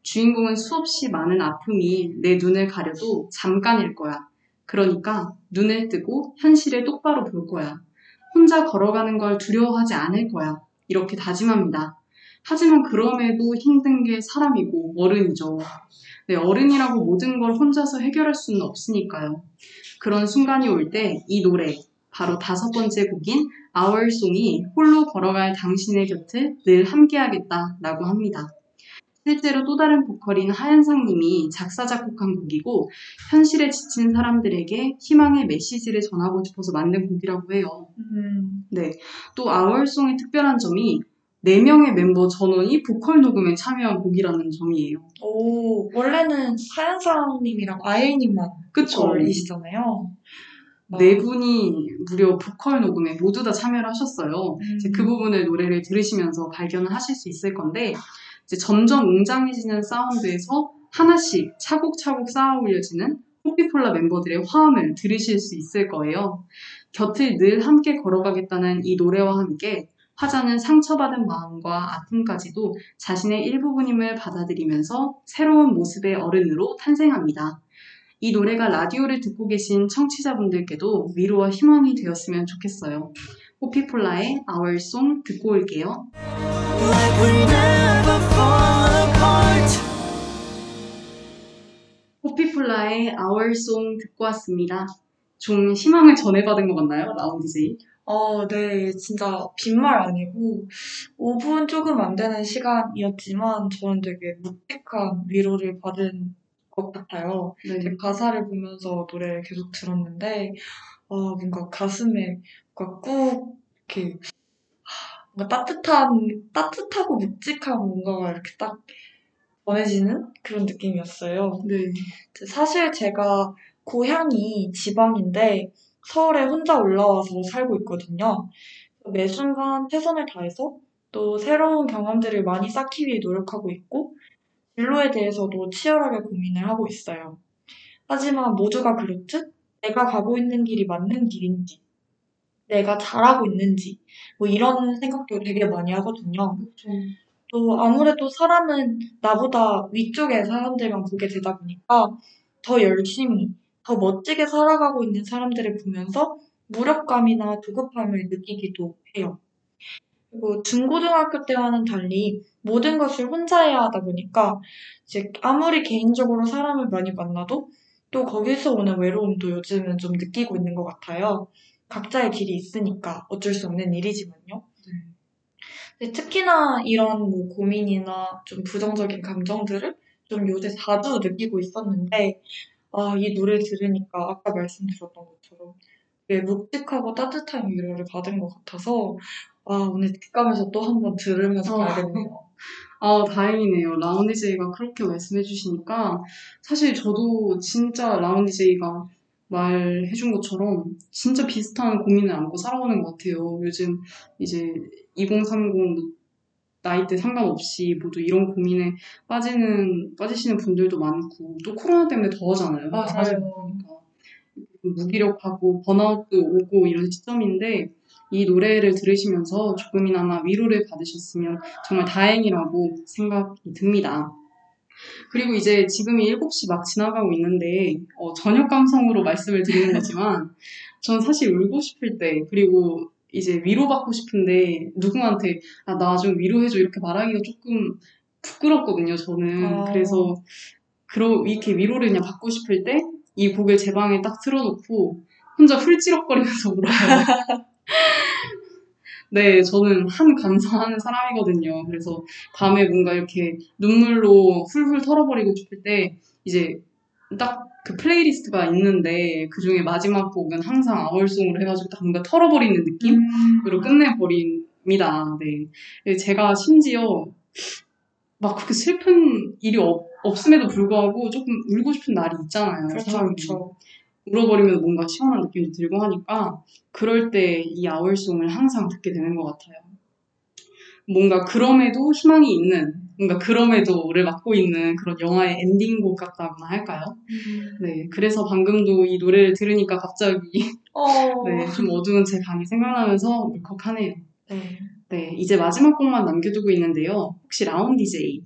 주인공은 수없이 많은 아픔이 내 눈을 가려도 잠깐일 거야. 그러니까 눈을 뜨고 현실을 똑바로 볼 거야. 혼자 걸어가는 걸 두려워하지 않을 거야. 이렇게 다짐합니다. 하지만 그럼에도 힘든 게 사람이고 어른이죠. 네, 어른이라고 모든 걸 혼자서 해결할 수는 없으니까요. 그런 순간이 올 때 이 노래, 바로 다섯 번째 곡인 Our Song이 홀로 걸어갈 당신의 곁을 늘 함께하겠다라고 합니다. 실제로 또 다른 보컬인 하현상님이 작사 작곡한 곡이고 현실에 지친 사람들에게 희망의 메시지를 전하고 싶어서 만든 곡이라고 해요. 음, 또 아월송의 특별한 점이 4명의 멤버 전원이 보컬 녹음에 참여한 곡이라는 점이에요. 오, 원래는 하현상님이랑 아예님만 그쵸? 걸이시잖아요. 네 분이 무려 보컬 녹음에 모두 다 참여를 하셨어요. 음. 이제 그 부분을 노래를 들으시면서 발견을 하실 수 있을 건데 이제 점점 웅장해지는 사운드에서 하나씩 차곡차곡 쌓아 올려지는 호피폴라 멤버들의 화음을 들으실 수 있을 거예요. 곁을 늘 함께 걸어가겠다는 이 노래와 함께 화자는 상처받은 마음과 아픔까지도 자신의 일부분임을 받아들이면서 새로운 모습의 어른으로 탄생합니다. 이 노래가 라디오를 듣고 계신 청취자분들께도 위로와 희망이 되었으면 좋겠어요. 호피폴라의 Our Song 듣고 올게요. Our Song 듣고 왔습니다. 좀 희망을 전해받은 것 같나요? 라운드 제이? 어, 네, 진짜 빈말 아니고 5분 조금 안 되는 시간이었지만 저는 되게 묵직한 위로를 받은 것 같아요. 네. 제 가사를 보면서 노래를 계속 들었는데 어, 뭔가 가슴에 뭔가 꾹 이렇게 하, 뭔가 따뜻한 따뜻하고 묵직한 뭔가가 이렇게 딱 전해지는 그런 느낌이었어요. 네. 사실 제가 고향이 지방인데 서울에 혼자 올라와서 살고 있거든요. 매 순간 최선을 다해서 또 새로운 경험들을 많이 쌓기 위해 노력하고 있고 진로에 대해서도 치열하게 고민을 하고 있어요. 하지만 모두가 그렇듯 내가 가고 있는 길이 맞는 길인지, 내가 잘하고 있는지, 뭐 이런 생각도 되게 많이 하거든요. 또 아무래도 사람은 나보다 위쪽의 사람들만 보게 되다 보니까 더 열심히, 더 멋지게 살아가고 있는 사람들을 보면서 무력감이나 조급함을 느끼기도 해요. 그리고 중고등학교 때와는 달리 모든 것을 혼자 해야 하다 보니까 이제 아무리 개인적으로 사람을 많이 만나도 또 거기서 오는 외로움도 요즘은 좀 느끼고 있는 것 같아요. 각자의 길이 있으니까 어쩔 수 없는 일이지만요. 근데 특히나 이런 뭐 고민이나 좀 부정적인 감정들을 좀 요새 자주 느끼고 있었는데, 아, 이 노래 들으니까 아까 말씀드렸던 것처럼 되게 묵직하고 따뜻한 위로를 받은 것 같아서, 아, 오늘 집 가면서 또 한번 들으면서 어. 가야겠네요. 아, 다행이네요. 라운드 제이가 그렇게 말씀해 주시니까 사실 저도 진짜 라운드 제이가 말해준 것처럼 진짜 비슷한 고민을 안고 살아오는 것 같아요. 요즘 이제 2030 나이대 상관없이 모두 이런 고민에 빠지는, 빠지시는 분들도 많고 또 코로나 때문에 더하잖아요. 맞아요. 무기력하고 번아웃도 오고 이런 시점인데 이 노래를 들으시면서 조금이나마 위로를 받으셨으면 정말 다행이라고 생각이 듭니다. 그리고 이제 지금이 7시 막 지나가고 있는데 어, 저녁 감성으로 말씀을 드리는 거지만 전 사실 울고 싶을 때 그리고 이제 위로받고 싶은데 누구한테 아, 나 좀 위로해줘 이렇게 말하기가 조금 부끄럽거든요 저는 아. 그래서 그러, 이렇게 위로를 그냥 받고 싶을 때 이 곡을 제 방에 딱 틀어놓고 혼자 훌찌럭거리면서 울어요. 네, 저는 한 감성하는 사람이거든요. 그래서 밤에 뭔가 이렇게 눈물로 훌훌 털어버리고 싶을 때 이제 딱 그 playlist가 있는데 그 중에 마지막 곡은 항상 Our Song으로 해가지고 딱 뭔가 털어버리는 느낌으로 음, 끝내버립니다. 네. 제가 심지어 막 그렇게 슬픈 일이 없, 없음에도 불구하고 조금 울고 싶은 날이 있잖아요. 그렇죠. 그렇죠. 울어버리면 뭔가 시원한 느낌도 들고 하니까 그럴 때 이 Our Song을 항상 듣게 되는 것 같아요. 뭔가 그럼에도 희망이 있는, 뭔가 그럼에도를 맡고 있는 그런 영화의 엔딩곡 같다고나 할까요? 음. 네, 그래서 방금도 이 노래를 들으니까 갑자기 어, 네, 좀 어두운 제 방이 생각나면서 울컥하네요. 네. 네, 이제 마지막 곡만 남겨두고 있는데요. 혹시 라운 DJ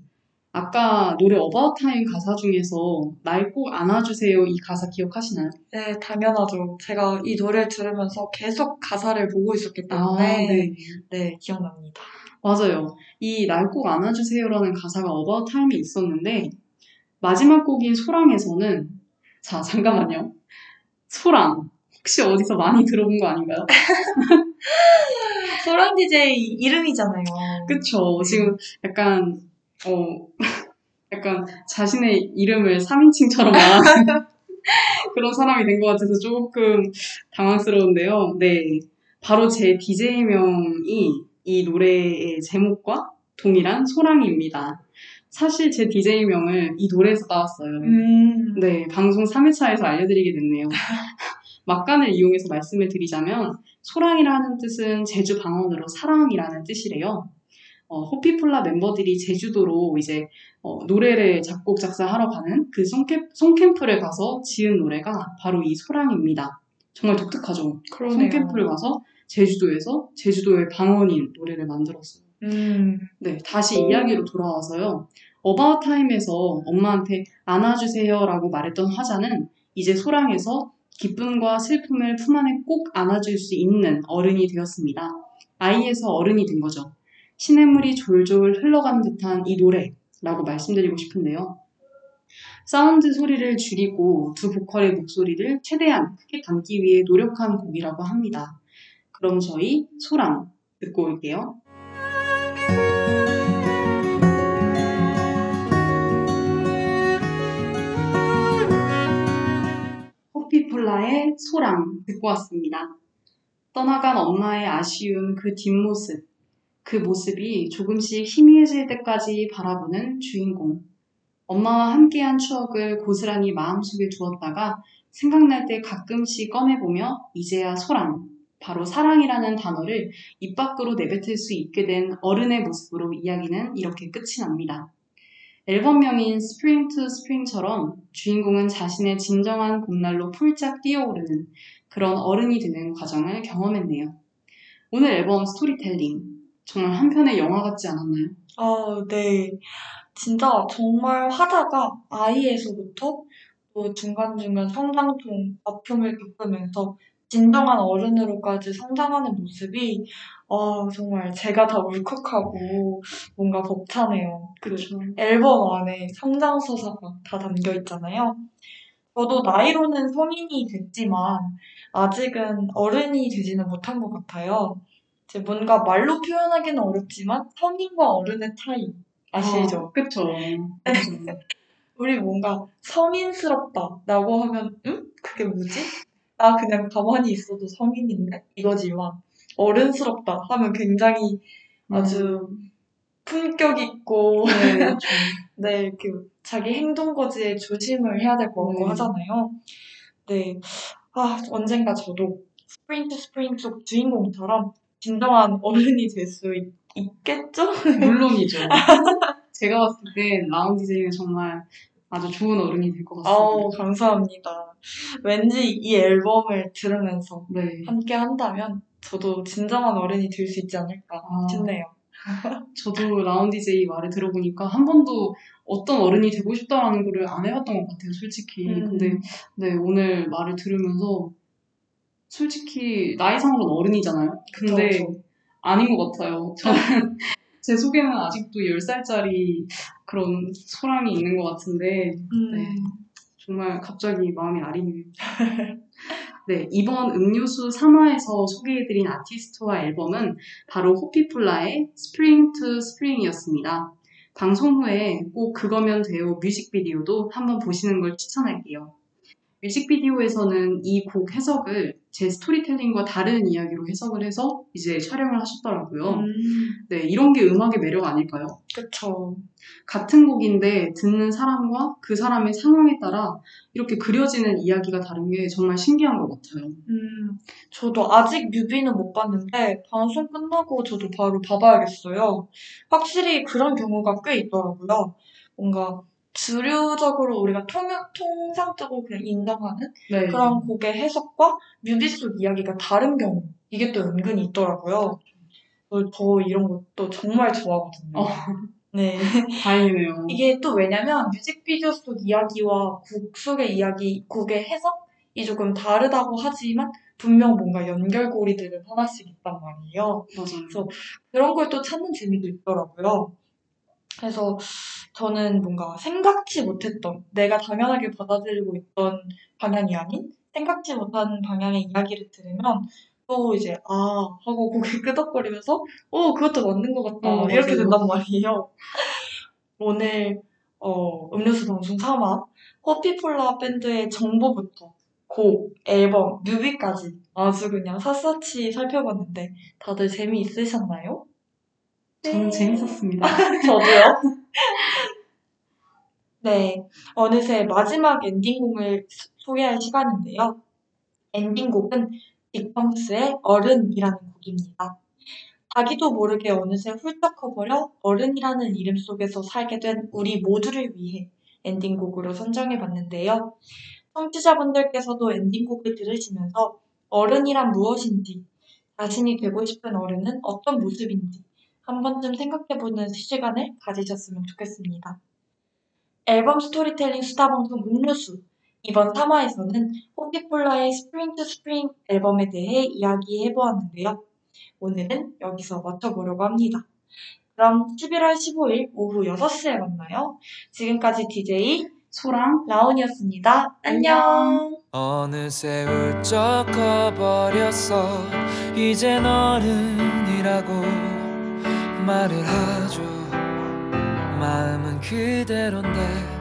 아까 노래 About Time 가사 중에서 날 꼭 안아주세요 이 가사 기억하시나요? 네, 당연하죠. 제가 이 노래를 들으면서 계속 가사를 보고 있었기 때문에 네. 네, 기억납니다. 맞아요. 이 날 꼭 안아주세요라는 가사가 About Time에 있었는데 마지막 곡인 소랑에서는 자 잠깐만요. 소랑 혹시 어디서 많이 들어본 거 아닌가요? 소랑 DJ 이름이잖아요. 그쵸. 지금 약간, 어, 약간 자신의 이름을 3인칭처럼 말하는 그런 사람이 된 것 같아서 조금 당황스러운데요. 네. 바로 제 DJ명이 이 노래의 제목과 동일한 소랑이입니다. 사실 제 DJ명을 이 노래에서 따왔어요. 음. 네, 방송 3회차에서 알려드리게 됐네요. 막간을 이용해서 말씀을 드리자면 소랑이라는 뜻은 제주 방언으로 사랑이라는 뜻이래요. 어, 호피폴라 멤버들이 제주도로 이제 어, 노래를 작곡 작사하러 가는 그 송캠, 송캠프를 가서 지은 노래가 바로 이 소랑입니다. 정말 독특하죠. 그러네요. song camp를 가서 제주도에서 제주도의 방언인 노래를 만들었어요. 음. 네, 다시 이야기로 돌아와서요. About Time에서 엄마한테 안아주세요라고 말했던 화자는 이제 소랑에서 기쁨과 슬픔을 품 안에 꼭 안아줄 수 있는 어른이 되었습니다. 아이에서 어른이 된 거죠. 시냇물이 졸졸 흘러가는 듯한 이 노래라고 말씀드리고 싶은데요. 사운드 소리를 줄이고 두 보컬의 목소리를 최대한 크게 담기 위해 노력한 곡이라고 합니다. 그럼 저희 소랑 듣고 올게요. 호피폴라의 소랑 듣고 왔습니다. 떠나간 엄마의 아쉬운 그 뒷모습, 그 모습이 조금씩 희미해질 때까지 바라보는 주인공. 엄마와 함께한 추억을 고스란히 마음속에 두었다가 생각날 때 가끔씩 꺼내보며 이제야 소랑, 바로 사랑이라는 단어를 입 밖으로 내뱉을 수 있게 된 어른의 모습으로 이야기는 이렇게 끝이 납니다. 앨범명인 Spring to Spring처럼 주인공은 자신의 진정한 봄날로 폴짝 뛰어오르는 그런 어른이 되는 과정을 경험했네요. 오늘 앨범 스토리텔링 정말 한 편의 영화 같지 않았나요? 아, 네. 진짜 정말 화자가 아이에서부터 또 중간중간 성장통, 아픔을 겪으면서 진정한 어른으로까지 성장하는 모습이 아, 정말 제가 다 울컥하고 뭔가 벅차네요. 그 그렇죠. 앨범 안에 성장 서사가 다 담겨 있잖아요. 저도 나이로는 성인이 됐지만 아직은 어른이 되지는 못한 것 같아요. 뭔가 말로 표현하기는 어렵지만 성인과 어른의 차이 아시죠? 어, 그쵸. 우리 뭔가 성인스럽다라고 하면 응? 그게 뭐지? 나 그냥 가만히 있어도 성인인데 이거지만 어른스럽다 하면 굉장히 아주 품격 있고 네, 그렇죠. 네, 이렇게 자기 행동 거지에 조심을 해야 될것 같고 네. 하잖아요. 네. 아, 언젠가 저도 Spring to Spring 속 주인공처럼 진정한 어른이 될 수 있겠죠? 물론이죠. 제가 봤을 때 라운 디제이는 정말 아주 좋은 어른이 될것 아우, 같습니다. 감사합니다. 왠지 이 앨범을 들으면서 네. 함께 한다면 저도 진정한 어른이 될 수 있지 않을까 아. 싶네요. 저도 라운 디제이 말을 들어보니까 한 번도 어떤 어른이 되고 싶다라는 거를 안 해봤던 것 같아요, 솔직히. 음. 근데 네, 오늘 말을 들으면서 솔직히 나이상으로는 어른이잖아요. 근데 그쵸. 아닌 것 같아요. 저는 제 속에는 아직도 10살짜리 그런 소랑이 있는 것 같은데 음, 네. 정말 갑자기 마음이 아리네요. 네, 이번 음료수 3화에서 소개해드린 아티스트와 앨범은 바로 호피폴라의 Spring to Spring이었습니다. 방송 후에 꼭 그거면 돼요 뮤직비디오도 한번 보시는 걸 추천할게요. 뮤직비디오에서는 이 곡 해석을 제 스토리텔링과 다른 이야기로 해석을 해서 이제 촬영을 하셨더라고요. 음, 네, 이런 게 음악의 매력 아닐까요? 그쵸. 같은 곡인데 듣는 사람과 그 사람의 상황에 따라 이렇게 그려지는 이야기가 다른 게 정말 신기한 것 같아요. 음, 저도 아직 뮤비는 못 봤는데 방송 끝나고 저도 바로 봐봐야겠어요. 확실히 그런 경우가 꽤 있더라고요. 뭔가 주류적으로 우리가 통, 통상적으로 그냥 인정하는 네. 그런 곡의 해석과 뮤비 속 이야기가 다른 경우 이게 또 은근히 있더라고요. 저, 저 이런 것도 정말 좋아하거든요. 어. 네. 다행이네요. 이게 또 왜냐면 뮤직비디오 속 이야기와 곡 속의 이야기, 곡의 해석이 조금 다르다고 하지만 분명 뭔가 연결고리들은 하나씩 있단 말이에요. 맞아요. 그런 걸 또 찾는 재미도 있더라고요. 그래서 저는 뭔가 생각지 못했던, 내가 당연하게 받아들이고 있던 방향이 아닌 생각지 못한 방향의 이야기를 들으면 또 이제 아 하고 고개 끄덕거리면서 어 그것도 맞는 것 같다 어, 이렇게. 된단 말이에요. 오늘 어, 음료수 방송 3화 호피폴라 밴드의 정보부터 곡, 앨범, 뮤비까지 아주 그냥 샅샅이 살펴봤는데 다들 재미있으셨나요? 저는 재밌었습니다. 저도요. 네, 어느새 마지막 엔딩곡을 소- 소개할 시간인데요. 엔딩곡은 빅펑스의 어른이라는 곡입니다. 자기도 모르게 어느새 훌쩍 커버려 어른이라는 이름 속에서 살게 된 우리 모두를 위해 엔딩곡으로 선정해 봤는데요. 청취자분들께서도 엔딩곡을 들으시면서 어른이란 무엇인지, 자신이 되고 싶은 어른은 어떤 모습인지 한 번쯤 생각해보는 시간을 가지셨으면 좋겠습니다. 앨범 스토리텔링 수다방송 음료수 이번 3화에서는 호피폴라의 Spring to Spring 앨범에 대해 이야기해보았는데요. 오늘은 여기서 마쳐보려고 합니다. 그럼 11월 15일 오후 6시에 만나요. 지금까지 DJ 소랑 라온이었습니다. 안녕! 어느새 훌쩍 커버렸어 이젠 어른이라고 말을 하죠. 마음은 그대로인데